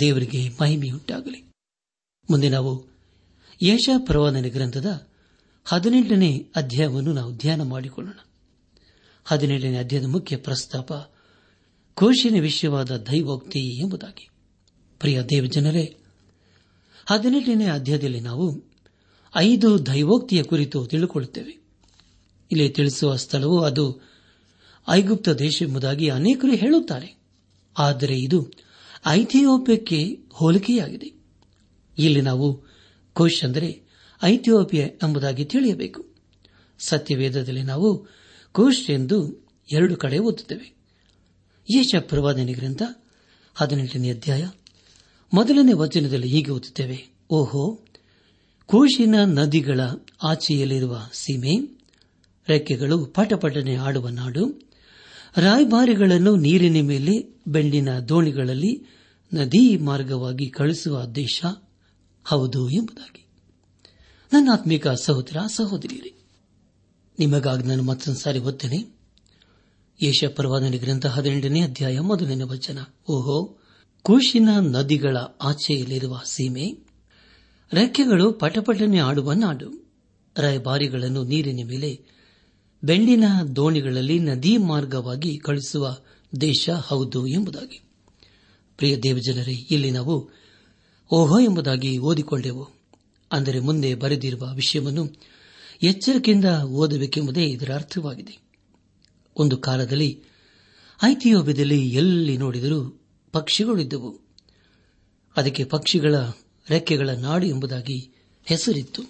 Speaker 3: ದೇವರಿಗೆ ಮಹಿಮೆಯುಂಟಾಗಲಿ. ಮುಂದೆ ನಾವು ಏಷ ಪ್ರವಾದನೆ ಗ್ರಂಥದ ಹದಿನೆಂಟನೇ ಅಧ್ಯಾಯವನ್ನು ನಾವು ಧ್ಯಾನ ಮಾಡಿಕೊಳ್ಳೋಣ. ಹದಿನೇಳನೇ ಅಧ್ಯಾಯದ ಮುಖ್ಯ ಪ್ರಸ್ತಾಪ ಕೋಶಿನ ವಿಷಯವಾದ ದೈವೋಕ್ತಿ ಎಂಬುದಾಗಿ. ಪ್ರಿಯ ದೇವಜನರೇ, ಹದಿನೆಂಟನೇ ಅಧ್ಯಾಯದಲ್ಲಿ ನಾವು ಐದು ದೈವೋಕ್ತಿಯ ಕುರಿತು ತಿಳಿದುಕೊಳ್ಳುತ್ತೇವೆ ಇಲ್ಲಿ ತಿಳಿಸುವ ಸ್ಥಳವು ಅದು ಐಗುಪ್ತ ದೇಶ ಎಂಬುದಾಗಿ ಅನೇಕರು ಹೇಳುತ್ತಾರೆ. ಆದರೆ ಇದು ಐಥಿಯೋಪ್ಯಕ್ಕೆ ಹೋಲಿಕೆಯಾಗಿದೆ. ಇಲ್ಲಿ ನಾವು ಕೋಶ್ ಅಂದರೆ ಐಥಿಯೋಪಿಯ ಎಂಬುದಾಗಿ ತಿಳಿಯಬೇಕು. ಸತ್ಯವೇದದಲ್ಲಿ ನಾವು ಕೋಶ್ ಎಂದು ಎರಡು ಕಡೆ ಓದುತ್ತೇವೆ. ಯೇಷ ಪ್ರವಾದನೆ ಗ್ರಂಥ ಹದಿನೆಂಟನೇ ಅಧ್ಯಾಯ ಮೊದಲನೇ ವಚನದಲ್ಲಿ ಹೀಗೆ ಓದುತ್ತೇವೆ, ಓಹೋ ಕೋಶಿನ ನದಿಗಳ ಆಚೆಯಲ್ಲಿರುವ ಸೀಮೆ, ರೆಕ್ಕೆಗಳು ಪಟಪಟನೆ ಆಡುವ ನಾಡು, ರಾಯಭಾರಿಗಳನ್ನು ನೀರಿನ ಮೇಲೆ ಬೆಂಡಿನ ದೋಣಿಗಳಲ್ಲಿ ನದಿ ಮಾರ್ಗವಾಗಿ ಕಳಿಸುವ ದೇಶ ಹೌದು ಎಂಬುದಾಗಿ. ನನ್ನ ಆತ್ಮಿಕ ಸಹೋದರ, ಸಹೋದರಿಯರೇ, ನಿಮಗಾಗಿ ನಾನು ಮತ್ತೊಂದು ಸಾರಿ ಓದ್ತೇನೆ ಯೇಷ ಪ್ರವಾದನೆ ಗ್ರಂಥ ಹದಿನೆಂಟನೇ ಅಧ್ಯಾಯ ಮೊದಲನೇ ವಚನ. ಓಹೋ ಕೋಶಿನ ನದಿಗಳ ಆಚೆಯಲ್ಲಿರುವ ಸೀಮೆ ರೆಕ್ಕೆಗಳು ಪಟಪಟನೆ ಆಡುವ ನಾಡು. ರಾಯಭಾರಿಗಳನ್ನು ನೀರಿನ ಮೇಲೆ ಬೆಂಡಿನ ದೋಣಿಗಳಲ್ಲಿ ನದಿ ಮಾರ್ಗವಾಗಿ ಕಳಿಸುವ ದೇಶ ಹೌದು ಎಂಬುದಾಗಿ. ಪ್ರಿಯ ದೇವಜನರೇ, ಇಲ್ಲಿ ನಾವು ಓಹೋ ಎಂಬುದಾಗಿ ಓದಿಕೊಂಡೆವು. ಅಂದರೆ ಮುಂದೆ ಬರೆದಿರುವ ವಿಷಯವನ್ನು ಎಚ್ಚರಿಕೆಯಿಂದ ಓದಬೇಕೆಂಬುದೇ ಇದರ ಅರ್ಥವಾಗಿದೆ. ಒಂದು ಕಾಲದಲ್ಲಿ ಐತಿಯೋಪ್ಯದಲ್ಲಿ ಎಲ್ಲಿ ನೋಡಿದರೂ ಪಕ್ಷಿಗಳಿದ್ದವು ಅದಕ್ಕೆ ಪಕ್ಷಿಗಳ ರೆಕ್ಕೆಗಳ ನಾಡು ಎಂಬುದಾಗಿ ಹೆಸರಿತ್ತು.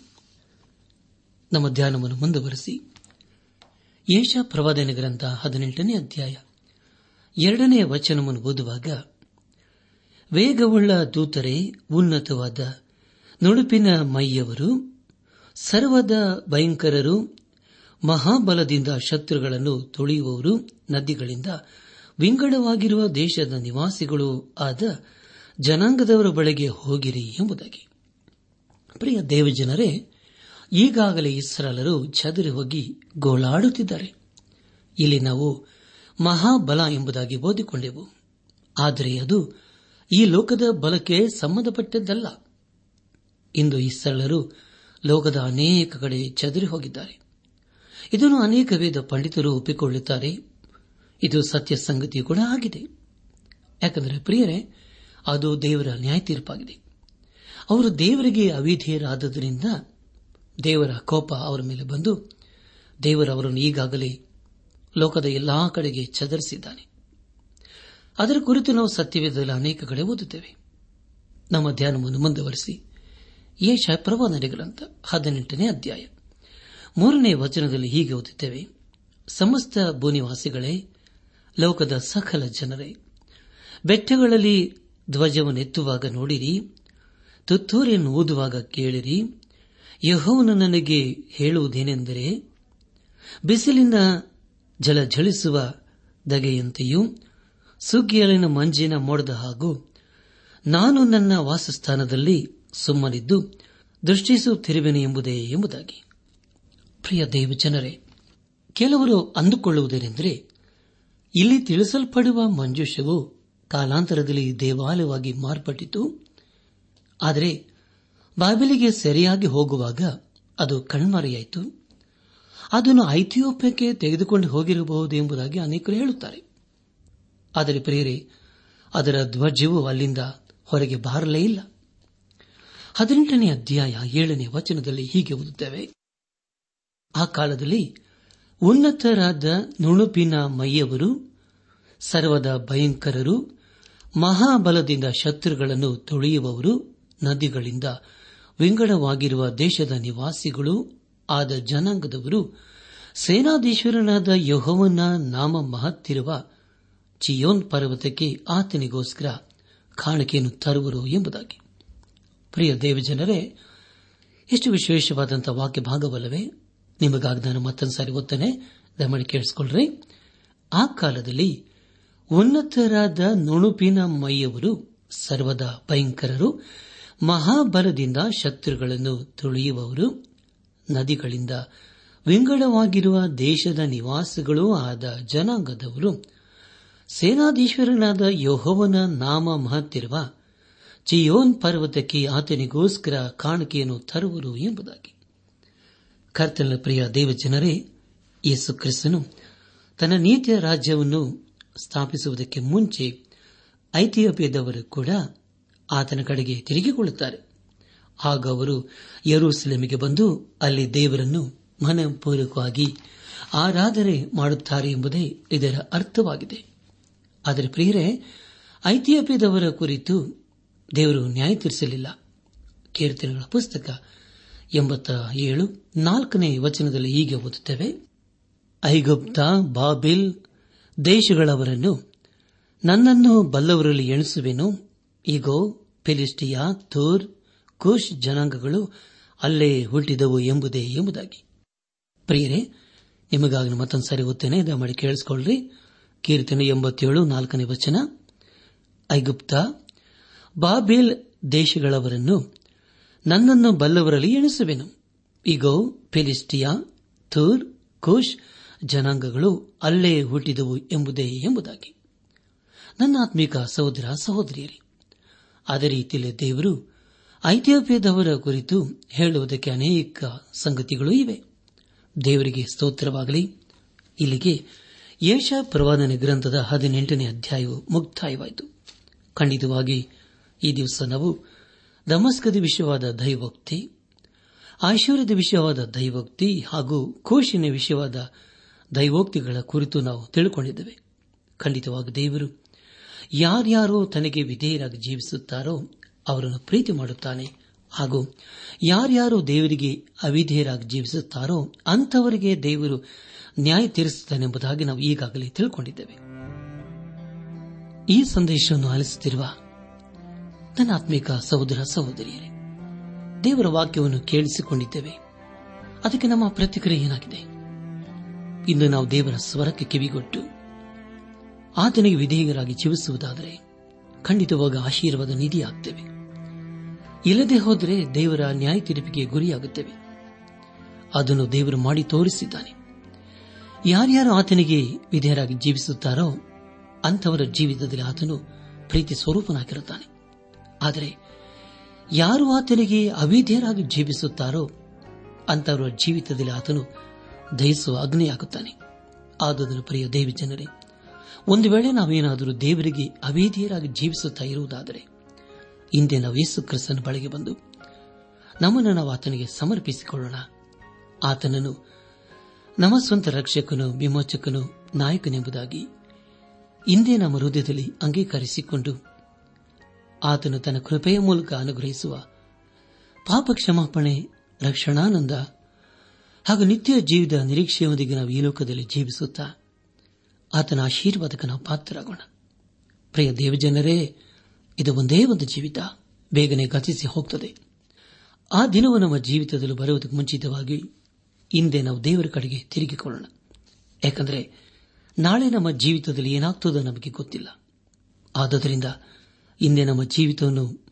Speaker 3: ನಮ್ಮ ಧ್ಯಾನವನ್ನು ಮುಂದುವರೆಸಿ. ಏಷ ಪ್ರವಾದನೆ ಗ್ರಂಥ ಹದಿನೆಂಟನೇ ಅಧ್ಯಾಯ ಎರಡನೇ ವಚನವನ್ನು ಓದುವಾಗ, ವೇಗವುಳ್ಳ ದೂತರೇ, ಉನ್ನತವಾದ ನುಡುಪಿನ ಮೈಯವರು, ಸರ್ವದ ಭಯಂಕರರು, ಮಹಾಬಲದಿಂದ ಶತ್ರುಗಳನ್ನು ತುಳಿಯುವವರು, ನದಿಗಳಿಂದ ವಿಂಗಡವಾಗಿರುವ ದೇಶದ ನಿವಾಸಿಗಳು ಆದ ಜನಾಂಗದವರ ಬಳಿಗೆ ಹೋಗಿರಿ ಎಂಬುದಾಗಿ. ಪ್ರಿಯ ದೇವಜನರೇ, ಈಗಾಗಲೇ ಇಸ್ರಾಲರು ಚದುರಿ ಹೋಗಿ ಗೋಳಾಡುತ್ತಿದ್ದಾರೆ. ಇಲ್ಲಿ ನಾವು ಮಹಾಬಲ ಎಂಬುದಾಗಿ ಓದಿಕೊಂಡೆವು. ಆದರೆ ಅದು ಈ ಲೋಕದ ಬಲಕ್ಕೆ ಸಂಬಂಧಪಟ್ಟದ್ದಲ್ಲ. ಇಂದು ಇಸ್ರಾಲರು ಲೋಕದ ಅನೇಕ ಕಡೆ ಚದುರಿ ಹೋಗಿದ್ದಾರೆ. ಇದನ್ನು ಅನೇಕ ವೇದ ಪಂಡಿತರು ಒಪ್ಪಿಕೊಳ್ಳುತ್ತಾರೆ. ಇದು ಸತ್ಯ ಸಂಗತಿ ಕೂಡ ಆಗಿದೆ. ಯಾಕಂದರೆ ಪ್ರಿಯರೇ ಅದು ದೇವರ ನ್ಯಾಯ ತೀರ್ಪಾಗಿದೆ ಅವರು ದೇವರಿಗೆ ಅವಿಧೇಯರಾದದರಿಂದ ದೇವರ ಕೋಪ ಅವರ ಮೇಲೆ ಬಂದು ದೇವರವರನ್ನು ಈಗಾಗಲೇ ಲೋಕದ ಎಲ್ಲಾ ಕಡೆಗೆ ಚದರಿಸಿದ್ದಾನೆ. ಅದರ ಕುರಿತು ನಾವು ಸತ್ಯವೇಧದಲ್ಲಿ ಅನೇಕ ಕಡೆ ಓದುತ್ತೇವೆ. ನಮ್ಮ ಧ್ಯಾನವನ್ನು ಮುಂದುವರೆಸಿ ಯೇಷ ಪ್ರವಾದನೆಗಳಂತ ಹದಿನೆಂಟನೇ ಅಧ್ಯಾಯ. ಮೂರನೇ ವಚನದಲ್ಲಿ ಹೀಗೆ ಓದುತ್ತೇವೆ. ಸಮಸ್ತ ಭೂನಿವಾಸಿಗಳೇ, ಲೋಕದ ಸಕಲ ಜನರೇ, ಬೆಟ್ಟಗಳಲ್ಲಿ ಧ್ವಜವನ್ನೆತ್ತುವಾಗ ನೋಡಿರಿ, ತುತ್ತೂರಿಯನ್ನು ಓದುವಾಗ ಕೇಳಿರಿ, ಯಹೋವನು ನನಗೆ ಹೇಳುವುದೇನೆಂದರೆ, ಬಿಸಿಲಿನ ಜಲ ಝಳಿಸುವ ದಗೆಯಂತೆಯೂ, ಸುಗ್ಗಿಯಲಿನ ಮಂಜಿನ ಮೋಡದ ಹಾಗೂ ನಾನು ನನ್ನ ವಾಸಸ್ಥಾನದಲ್ಲಿ ಸುಮ್ಮನಿದ್ದು ದೃಷ್ಟಿಸುತ್ತಿರುವೆನು ಎಂಬುದೇ ಎಂಬುದಾಗಿ. ಪ್ರಿಯ ದೇವ ಜನರೇ ಕೆಲವರು ಅಂದುಕೊಳ್ಳುವುದೇನೆಂದರೆ, ಇಲ್ಲಿ ತಿಳಿಸಲ್ಪಡುವ ಮಂಜೂಷವು ಕಾಲಾಂತರದಲ್ಲಿ ದೇವಾಲಯವಾಗಿ ಮಾರ್ಪಟ್ಟಿತು. ಆದರೆ ಬಾಬಿಲಿಗೆ ಸರಿಯಾಗಿ ಹೋಗುವಾಗ ಅದು ಕಣ್ಮರೆಯಾಯಿತು. ಅದನ್ನು ಐಥಿಯೋಪ್ಯಕ್ಕೆ ತೆಗೆದುಕೊಂಡು ಹೋಗಿರಬಹುದು ಎಂಬುದಾಗಿ ಅನೇಕರು ಹೇಳುತ್ತಾರೆ. ಆದರೆ ಪ್ರೇರೆ ಅದರ ಧ್ವಜವು ಅಲ್ಲಿಂದ ಹೊರಗೆ ಬಾರಲೇ ಇಲ್ಲ. ಹದಿನೆಂಟನೇ ಅಧ್ಯಾಯ ಏಳನೇ ವಚನದಲ್ಲಿ ಹೀಗೆ ಓದುತ್ತೇವೆ. ಆ ಕಾಲದಲ್ಲಿ ಉನ್ನತರಾದ ನುಣುಪಿನ ಮೈಯವರು, ಸರ್ವದ ಭಯಂಕರರು ಮಹಾಬಲದಿಂದ ಶತ್ರುಗಳನ್ನು ತೊಳೆಯುವವರು ನದಿಗಳಿಂದ ವಿಂಗಡವಾಗಿರುವ ದೇಶದ ನಿವಾಸಿಗಳು, ಆದ ಜನಾಂಗದವರು, ಸೇನಾಧೀಶ್ವರನಾದ ಯೋಹವನ್ನ ನಾಮ ಮಹತ್ತಿರುವ ಚಿಯೋನ್ ಪರ್ವತಕ್ಕೆ ಆತನಿಗೋಸ್ಕರ ಕಾಣಿಕೆಯನ್ನು ತರುವರು ಎಂಬುದಾಗಿ. ಪ್ರಿಯ ದೇವಜನರೇ ಎಷ್ಟು ವಿಶೇಷವಾದಂಥ ವಾಕ್ಯ ಭಾಗವಲ್ಲವೇ? ನಿಮಗಾಗಿ ನಾನು ಮತ್ತೊಂದು ಸಾರಿ ಓದ್ತಾನೆ ದಯಮಾಡಿ ಕೇಳಿಸಿಕೊಳ್ಳ್ರಿ ಆ ಕಾಲದಲ್ಲಿ ಉನ್ನತರಾದ ನುಣುಪಿನ ಮೈಯವರು ಸರ್ವದ ಭಯಂಕರರು, ಮಹಾಬಲದಿಂದ ಶತ್ರುಗಳನ್ನು ತುಳಿಯುವವರು, ನದಿಗಳಿಂದ ವಿಂಗಡವಾಗಿರುವ ದೇಶದ ನಿವಾಸಿಗಳೂ ಆದ ಜನಾಂಗದವರು. ಸೇನಾಧೀಶ್ವರನಾದ ಯೋಹೋವನ ನಾಮ ಮಹತ್ತಿರುವ ಚಿಯೋನ್ ಪರ್ವತಕ್ಕೆ ಆತನಿಗೋಸ್ಕರ ಕಾಣಿಕೆಯನ್ನು ತರುವರು ಎಂಬುದಾಗಿ. ಕರ್ತನ ಪ್ರಿಯ ದೇವಜನರೇ, ಯೇಸು ಕ್ರಿಸ್ತನು ತನ್ನ ನೀತಿಯ ರಾಜ್ಯವನ್ನು ಸ್ಥಾಪಿಸುವುದಕ್ಕೆ ಮುಂಚೆ ಐತಿಯೋಪಿಯದವರು ಕೂಡ ಆತನ ಕಡೆಗೆ ತಿರುಗಿಕೊಳ್ಳುತ್ತಾರೆ. ಆಗ ಅವರು ಯರೂಸಲೇಮಿಗೆ ಬಂದು ಅಲ್ಲಿ ದೇವರನ್ನು ಮನಪೂರ್ವಕವಾಗಿ ಆರಾಧನೆ ಮಾಡುತ್ತಾರೆ ಎಂಬುದೇ ಇದರ ಅರ್ಥವಾಗಿದೆ. ಆದರೆ ಪ್ರಿಯರೇ ಐತಿಯೋಪಿಯದವರ ಕುರಿತು ದೇವರು ನ್ಯಾಯ ತೀರಿಸಲಿಲ್ಲ. ಕೀರ್ತನೆಗಳ ಪುಸ್ತಕ ಎಂಬತ್ತ ಏಳು ನಾಲ್ಕನೇ ವಚನದಲ್ಲಿ ಹೀಗೆ ಓದುತ್ತೇವೆ, ಐಗುಪ್ತ, ಬಾಬಿಲ್ ದೇಶಗಳವರನ್ನು ನನ್ನನ್ನು ಬಲ್ಲವರಲ್ಲಿ ಎಣಿಸುವೆನು. ಈಗೋ ಫಿಲಿಸ್ಟಿಯಾ ಥೂರ್ ಕುಶ್ ಜನಾಂಗಗಳು ಅಲ್ಲೇ ಹುಟ್ಟಿದವು ಎಂಬುದೇ ಎಂಬುದಾಗಿ. ಪ್ರಿಯರೇ, ನಿಮಗಾಗಿ ಮತ್ತೊಂದು ಸಾರಿ ಓದ್ತೇನೆ. ದಯಮಾಡಿ ಕೇಳಿಸಿಕೊಳ್ಳ್ರಿ ಕೀರ್ತನೆ ಎಂಬತ್ತೇಳು, ನಾಲ್ಕನೇ ವಚನ. ಐಗುಪ್ತ, ಬಾಬೇಲ್ ದೇಶಗಳವರನ್ನು ನನ್ನನ್ನು ಬಲ್ಲವರಲ್ಲಿ ಎಣಿಸುವೆನು. ಈಗೋ ಫಿಲಿಸ್ಟಿಯಾ ಥೂರ್ ಕುಶ್ ಜನಾಂಗಗಳು ಅಲ್ಲೇ ಹುಟ್ಟಿದವು ಎಂಬುದೇ ಎಂಬುದಾಗಿ. ನನ್ನ ಆತ್ಮಿಕ ಸಹೋದರ ಸಹೋದರಿಯರೇ, ಅದೇ ರೀತಿಯಲ್ಲಿ ದೇವರು ಐತಿಹಾಪ್ಯದವರ ಕುರಿತು ಹೇಳುವುದಕ್ಕೆ ಅನೇಕ ಸಂಗತಿಗಳು ಇವೆ. ದೇವರಿಗೆ ಸ್ತೋತ್ರವಾಗಲಿ. ಇಲ್ಲಿಗೆ ಯೇಷ ಪ್ರವಾದನ ಗ್ರಂಥದ ಹದಿನೆಂಟನೇ ಅಧ್ಯಾಯವು ಮುಕ್ತಾಯವಾಯಿತು. ಖಂಡಿತವಾಗಿ ಈ ದಿವಸ ನಾವು ದಮಸ್ಕದ ವಿಷಯವಾದ ದೈವೋಕ್ತಿ, ಐಶ್ವರ್ಯದ ವಿಷಯವಾದ ದೈವೋಕ್ತಿ ಹಾಗೂ ಕೋಶಿನ ವಿಷಯವಾದ ದೈವೋಕ್ತಿಗಳ ಕುರಿತು ನಾವು ತಿಳ್ಕೊಂಡಿದ್ದೇವೆ. ಖಂಡಿತವಾಗಿ ದೇವರು ಯಾರ್ಯಾರೋ ತನಗೆ ವಿಧೇಯರಾಗಿ ಜೀವಿಸುತ್ತಾರೋ ಅವರನ್ನು ಪ್ರೀತಿ ಮಾಡುತ್ತಾನೆ. ಹಾಗೂ ಯಾರ್ಯಾರು ದೇವರಿಗೆ ಅವಿಧೇಯರಾಗಿ ಜೀವಿಸುತ್ತಾರೋ ಅಂಥವರಿಗೆ ದೇವರು ನ್ಯಾಯ ತೀರಿಸುತ್ತಾನೆಂಬುದಾಗಿ ನಾವು ಈಗಾಗಲೇ ತಿಳ್ಕೊಂಡಿದ್ದೇವೆ. ಈ ಸಂದೇಶವನ್ನು ಆಲಿಸುತ್ತಿರುವ ನನ್ನ ಆತ್ಮಿಕ ಸಹೋದರ ಸಹೋದರಿಯರೇ, ದೇವರ ವಾಕ್ಯವನ್ನು ಕೇಳಿಸಿಕೊಂಡಿದ್ದೇವೆ. ಅದಕ್ಕೆ ನಮ್ಮ ಪ್ರತಿಕ್ರಿಯೆ ಏನಾಗಿದೆ? ಇಂದು ನಾವು ದೇವರ ಸ್ವರಕ್ಕೆ ಕಿವಿಗೊಟ್ಟು ಆತನಿಗೆ ವಿಧೇಯರಾಗಿ ಜೀವಿಸುವುದಾದರೆ ಖಂಡಿತವಾಗ ಆಶೀರ್ವಾದ ನಿಧಿಯಾಗುತ್ತೇವೆ ಇಲ್ಲದೆ ಹೋದರೆ ದೇವರ ನ್ಯಾಯ ತೀರ್ಪಿಗೆ ಗುರಿಯಾಗುತ್ತೇವೆ. ಅದನ್ನು ದೇವರು ಮಾಡಿ ತೋರಿಸಿದ್ದಾನೆ. ಯಾರ್ಯಾರು ಆತನಿಗೆ ವಿಧೇಯರಾಗಿ ಜೀವಿಸುತ್ತಾರೋ ಅಂಥವರ ಜೀವಿತದಲ್ಲಿ ಆತನು ಪ್ರೀತಿ ಸ್ವರೂಪನಾಗಿರುತ್ತಾನೆ. ಆದರೆ ಯಾರು ಆತನಿಗೆ ಅವಿಧೇಯರಾಗಿ ಜೀವಿಸುತ್ತಾರೋ ಅಂತವರ ಜೀವಿತದಲ್ಲಿ ಆತನು ದಹಿಸುವ ಅಗ್ನಿಯಾಗುತ್ತಾನೆ. ಆದುದನ್ನು ಪ್ರಿಯ ದೇವಿ ಜನರೇ, ಒಂದು ವೇಳೆ ನಾವೇನಾದರೂ ದೇವರಿಗೆ ಅವೇಧಿಯರಾಗಿ ಜೀವಿಸುತ್ತಾ ಇರುವುದಾದರೆ ಹಿಂದೆ ನಾವು ಯೇಸು ಕ್ರಿಸ್ತನ ಬಳಿಗೆ ಬಂದು, ನಮ್ಮನ್ನು ನಾವು ಆತನಿಗೆ ಸಮರ್ಪಿಸಿಕೊಳ್ಳೋಣ. ಆತನನ್ನು ನಮ್ಮ ಸ್ವಂತ ರಕ್ಷಕನು ವಿಮೋಚಕನು ನಾಯಕನೆಂಬುದಾಗಿ ಇಂದೇ ನಮ್ಮ ಹೃದಯದಲ್ಲಿ ಅಂಗೀಕರಿಸಿಕೊಂಡು, ಆತನು ತನ್ನ ಕೃಪೆಯ ಮೂಲಕ ಅನುಗ್ರಹಿಸುವ ಪಾಪ ಕ್ಷಮಾಪಣೆ ರಕ್ಷಣಾನಂದ ಹಾಗೂ ನಿತ್ಯ ಜೀವಿತ ನಿರೀಕ್ಷೆಯೊಂದಿಗೆ ನಾವು ಈ ಲೋಕದಲ್ಲಿ ಜೀವಿಸುತ್ತಾ ಆತನ ಆಶೀರ್ವಾದಕ್ಕೆ ನಾವು ಪಾತ್ರರಾಗೋಣ. ಪ್ರಿಯ ದೇವಜನರೇ, ಇದು ಒಂದೇ ಒಂದು ಜೀವಿತ. ಬೇಗನೆ ಗತಿಸಿ ಹೋಗುತ್ತದೆ ಆ ದಿನವು ನಮ್ಮ ಜೀವಿತದಲ್ಲಿ ಬರುವುದಕ್ಕೆ ಮುಂಚಿತವಾಗಿ ಹಿಂದೆ ನಾವು ದೇವರ ಕಡೆಗೆ ತಿರುಗಿಕೊಳ್ಳೋಣ. ಯಾಕಂದರೆ ನಾಳೆ ನಮ್ಮ ಜೀವಿತದಲ್ಲಿ ಏನಾಗ್ತದೋ ನಮಗೆ ಗೊತ್ತಿಲ್ಲ. ಆದ್ದರಿಂದ
Speaker 4: ಹಿಂದೆ ನಮ್ಮ ಜೀವಿತವನ್ನು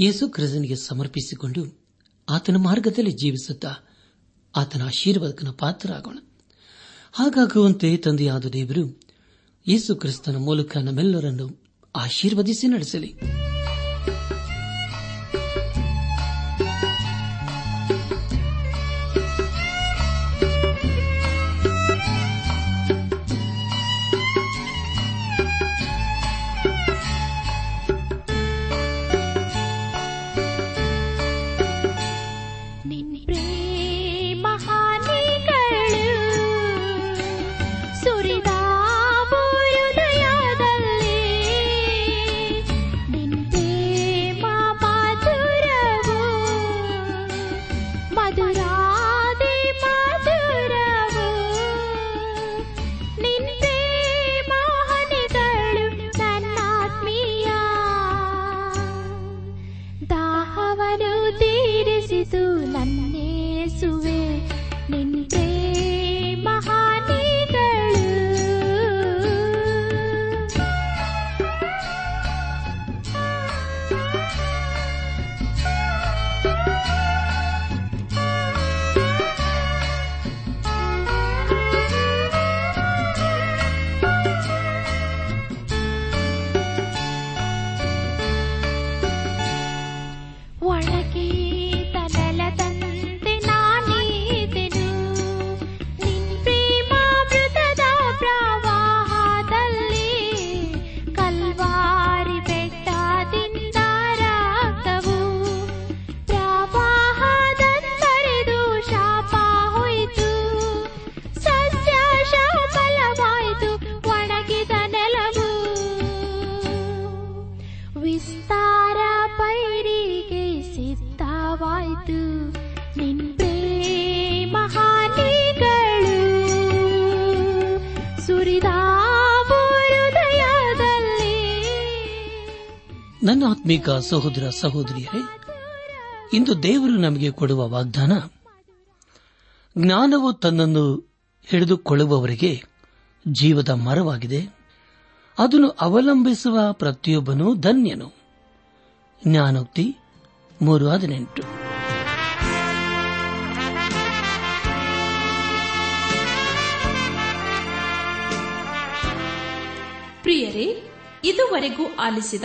Speaker 4: ಯೇಸು ಕ್ರಿಸ್ತನಿಗೆ ಸಮರ್ಪಿಸಿಕೊಂಡು ಆತನ ಮಾರ್ಗದಲ್ಲಿ ಜೀವಿಸುತ್ತಾ ಆತನ ಆಶೀರ್ವಾದಕನ ಪಾತ್ರರಾಗೋಣ. ಹಾಗಾಗುವಂತೆ ತಂದೆಯಾದ ದೇವರು ಯೇಸು ಕ್ರಿಸ್ತನ ಮೂಲಕ ನಮ್ಮೆಲ್ಲರನ್ನು ಆಶೀರ್ವದಿಸಿ ನಡೆಸಲಿ. ಆತ್ಮೀಕ ಸಹೋದರ ಸಹೋದರಿಯರೇ, ಇಂದು ದೇವರು ನಮಗೆ ಕೊಡುವ ವಾಗ್ದಾನ, ಜ್ಞಾನವು ತನ್ನನ್ನು ಹಿಡಿದುಕೊಳ್ಳುವವರಿಗೆ ಜೀವದ ಮರವಾಗಿದೆ. ಅದನ್ನು ಅವಲಂಬಿಸುವ ಪ್ರತಿಯೊಬ್ಬನು ಧನ್ಯನು. ಜ್ಞಾನೋಕ್ತಿ ಮೂರು ಹದಿನೆಂಟು.
Speaker 1: ಪ್ರಿಯರೇ, ಇದುವರೆಗೂ ಆಲಿಸಿದ